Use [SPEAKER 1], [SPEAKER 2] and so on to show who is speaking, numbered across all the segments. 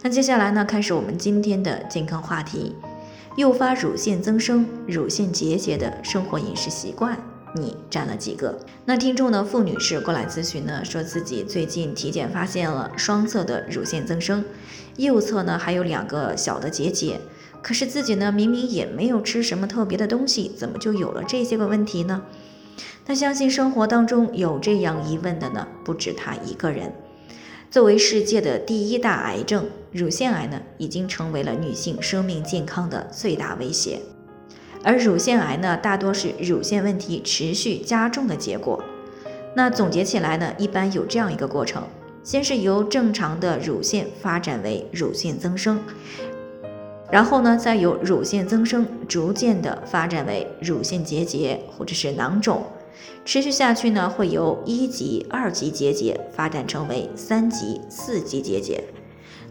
[SPEAKER 1] 那接下来呢，开始我们今天的健康话题，诱发乳腺增生、乳腺结节的生活饮食习惯，你占了几个？那听众呢，傅女士过来咨询呢，说自己最近体检发现了双侧的乳腺增生，右侧呢还有两个小的结节，可是自己呢明明也没有吃什么特别的东西，怎么就有了这些个问题呢？那相信生活当中有这样疑问的呢，不止她一个人。作为世界的第一大癌症，乳腺癌呢，已经成为了女性生命健康的最大威胁。而乳腺癌呢，大多是乳腺问题持续加重的结果。那总结起来呢，一般有这样一个过程：先是由正常的乳腺发展为乳腺增生，然后呢，再由乳腺增生逐渐的发展为乳腺结节或者是囊肿。持续下去呢，会由一级、二级结节发展成为三级、四级结节。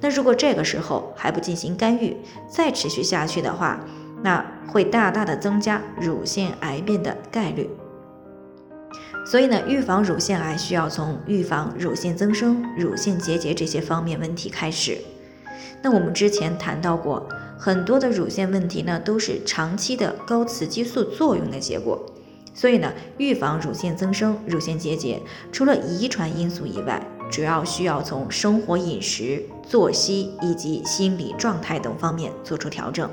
[SPEAKER 1] 那如果这个时候还不进行干预，再持续下去的话，那会大大的增加乳腺癌变的概率。所以呢，预防乳腺癌需要从预防乳腺增生、乳腺结节这些方面问题开始。那我们之前谈到过，很多的乳腺问题呢，都是长期的高雌激素作用的结果。所以呢，预防乳腺增生、乳腺结节，除了遗传因素以外，主要需要从生活、饮食、作息以及心理状态等方面做出调整，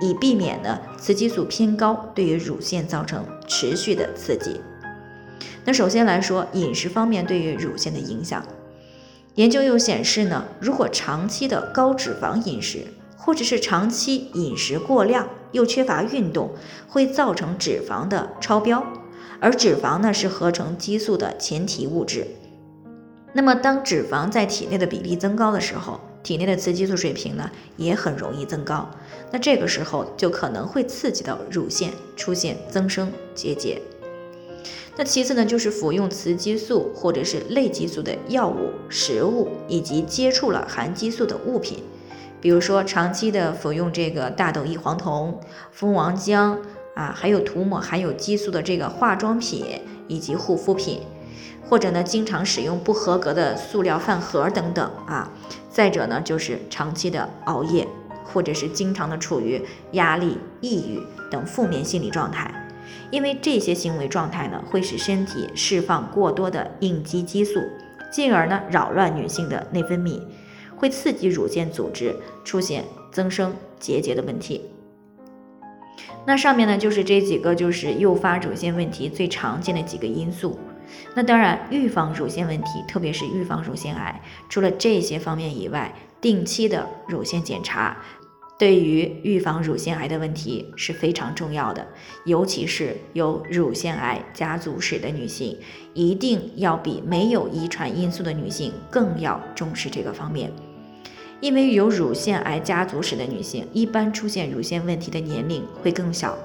[SPEAKER 1] 以避免呢雌激素偏高对于乳腺造成持续的刺激。那首先来说，饮食方面对于乳腺的影响，研究又显示呢，如果长期的高脂肪饮食，或者是长期饮食过量又缺乏运动，会造成脂肪的超标，而脂肪呢是合成激素的前提物质。那么当脂肪在体内的比例增高的时候，体内的雌激素水平呢也很容易增高。那这个时候就可能会刺激到乳腺出现增生结节。那其次呢就是服用雌激素或者是类激素的药物、食物以及接触了含激素的物品。比如说，长期的服用这个大豆异黄酮、蜂王浆啊，还有涂抹含有激素的这个化妆品以及护肤品，或者呢，经常使用不合格的塑料饭盒等等啊。再者呢，就是长期的熬夜，或者是经常的处于压力、抑郁等负面心理状态，因为这些行为状态呢，会使身体释放过多的应激激素，进而呢，扰乱女性的内分泌。会刺激乳腺组织出现增生结节的问题。那上面呢就是这几个就是诱发乳腺问题最常见的几个因素。那当然，预防乳腺问题，特别是预防乳腺癌，除了这些方面以外，定期的乳腺检查对于预防乳腺癌的问题是非常重要的。尤其是有乳腺癌家族史的女性，一定要比没有遗传因素的女性更要重视这个方面。因为有乳腺癌家族史的女性，一般出现乳腺问题的年龄会更小，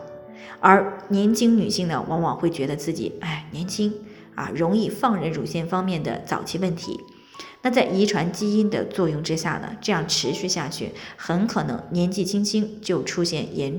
[SPEAKER 1] 而年轻女性呢，往往会觉得自己哎年轻啊，容易放任乳腺方面的早期问题。那在遗传基因的作用之下呢，这样持续下去，很可能年纪轻轻就出现严